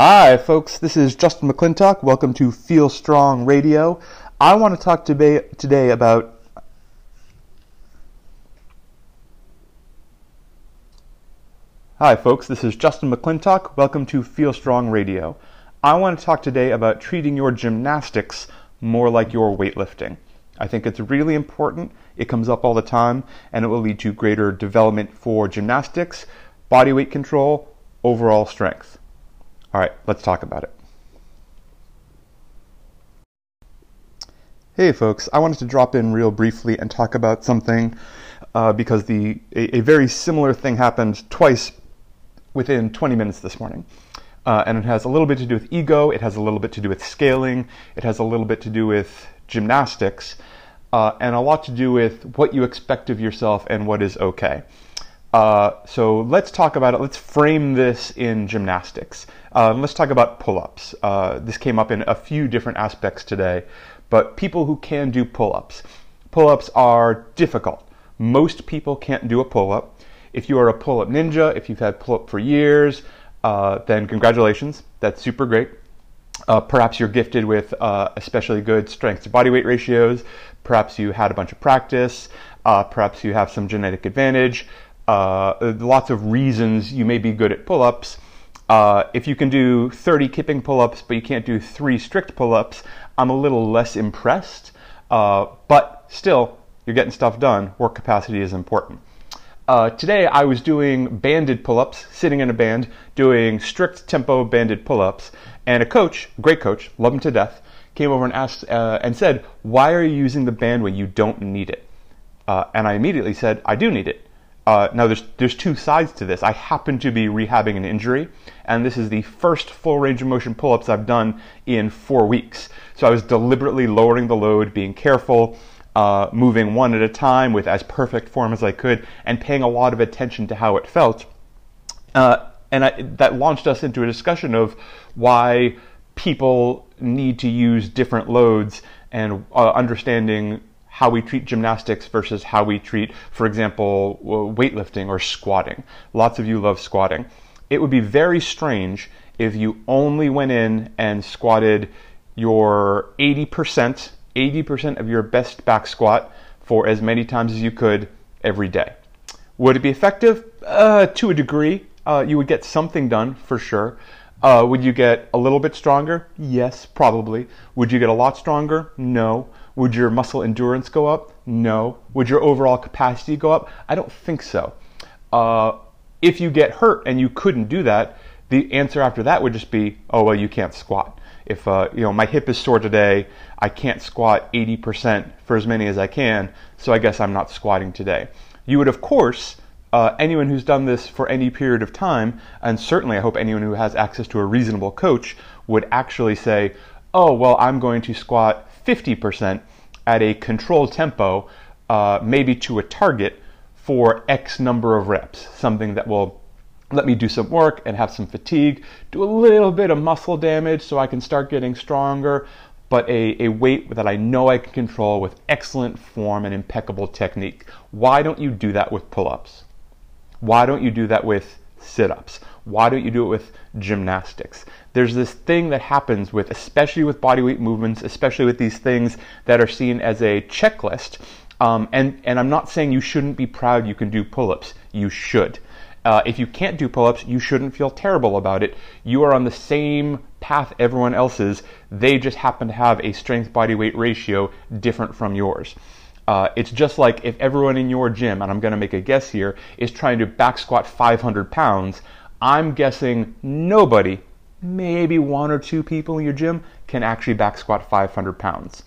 Hi, folks. This is Justin McClintock. Welcome to Feel Strong Radio. I want to talk today, today about Hi, folks. This is Justin McClintock. Welcome to Feel Strong Radio. I want to talk today about treating your gymnastics more like your weightlifting. I think it's really important. It comes up all the time, and it will lead to greater development for gymnastics, body weight control, overall strength. All right, let's talk about it. Hey, folks, I wanted to drop in real briefly and talk about something uh, because the a, a, very similar thing happened twice within 20 minutes this morning. Uh, and it has a little bit to do with ego, it has a little bit to do with scaling, it has a little bit to do with gymnastics, uh, and a lot to do with what you expect of yourself and what is okay. Uh, so let's talk about it. Let's frame this in gymnastics. Uh, let's talk about pull ups. Uh, this came up in a few different aspects today, but people who can do pull ups. Pull ups are difficult. Most people can't do a pull up. If you are a pull up ninja, if you've had pull up for years, uh, then congratulations. That's super great. Uh, perhaps you're gifted with uh, especially good strength to body weight ratios. Perhaps you had a bunch of practice. perhaps you have some genetic advantage uh, lots of reasons you may be good at pull ups. Uh, if you can do 30 kipping pull ups, but you can't do three strict pull ups, I'm a little less impressed. Uh, but still, you're getting stuff done. Work capacity is important. Uh, today I was doing banded pull ups, sitting in a band, doing strict tempo banded pull ups, and a coach, great coach, love him to death, came over and asked uh, and said, Why are you using the band when you don't need it? Uh, and I immediately said, I do need it. Uh, now, there's there's two sides to this. I happen to be rehabbing an injury, and this is the first full range of motion pull-ups I've done in four weeks. So I was deliberately lowering the load, being careful, uh, moving one at a time with as perfect form as I could, and paying a lot of attention to how it felt. Uh, and I, that launched us into a discussion of why people need to use different loads and uh, understanding how we treat gymnastics versus how we treat, for example, weightlifting or squatting. Lots of you love squatting. It would be very strange if you only went in and squatted your 80%, 80% of your best back squat for as many times as you could every day. Would it be effective? Uh, to a degree. Uh, you would get something done for sure. Uh, would you get a little bit stronger? Yes, probably. Would you get a lot stronger? No. Would your muscle endurance go up? No. Would your overall capacity go up? I don't think so. Uh, if you get hurt and you couldn't do that, the answer after that would just be, oh well, you can't squat. If uh, you know my hip is sore today, I can't squat 80% for as many as I can, so I guess I'm not squatting today. You would of course uh, anyone who's done this for any period of time, and certainly I hope anyone who has access to a reasonable coach would actually say, oh, well, I'm going to squat 50% at a controlled tempo, uh, maybe to a target for X number of reps, something that will let me do some work and have some fatigue, do a little bit of muscle damage so I can start getting stronger, but a, a weight that I know I can control with excellent form and impeccable technique. Why don't you do that with pull ups? Why don't you do that with sit ups? Why don't you do it with gymnastics? There's this thing that happens with, especially with bodyweight movements, especially with these things that are seen as a checklist. Um, and, and I'm not saying you shouldn't be proud you can do pull ups. You should. Uh, if you can't do pull ups, you shouldn't feel terrible about it. You are on the same path everyone else is. They just happen to have a strength body weight ratio different from yours. Uh, it's just like if everyone in your gym, and I'm going to make a guess here, is trying to back squat 500 pounds, I'm guessing nobody, maybe one or two people in your gym, can actually back squat 500 pounds.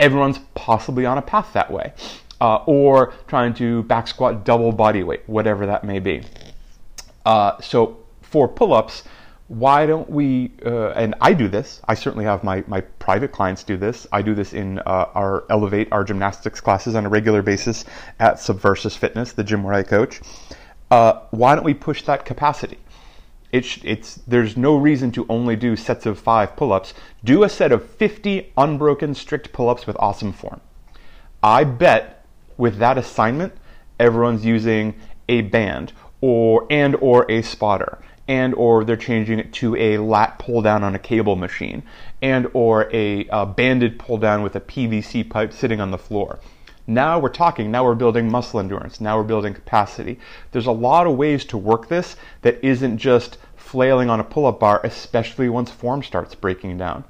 Everyone's possibly on a path that way. Uh, or trying to back squat double body weight, whatever that may be. Uh, so for pull ups, why don't we uh, and i do this i certainly have my, my private clients do this i do this in uh, our elevate our gymnastics classes on a regular basis at subversus fitness the gym where i coach uh, why don't we push that capacity? It's, it's, there's no reason to only do sets of five pull ups. Do a set of 50 unbroken strict pull ups with awesome form. I bet with that assignment, everyone's using a band or and or a spotter and or they're changing it to a lat pull down on a cable machine and or a, a banded pull down with a PVC pipe sitting on the floor. Now we're talking, now we're building muscle endurance, now we're building capacity. There's a lot of ways to work this that isn't just flailing on a pull up bar, especially once form starts breaking down.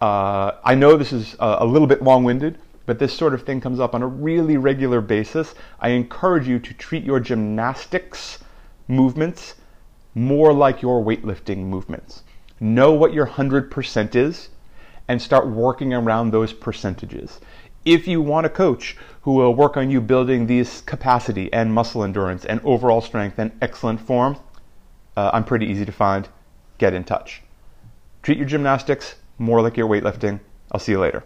Uh, I know this is a, a little bit long winded, but this sort of thing comes up on a really regular basis. I encourage you to treat your gymnastics movements more like your weightlifting movements. Know what your 100% is and start working around those percentages. If you want a coach who will work on you building these capacity and muscle endurance and overall strength and excellent form, uh, I'm pretty easy to find. Get in touch. Treat your gymnastics more like your weightlifting. I'll see you later.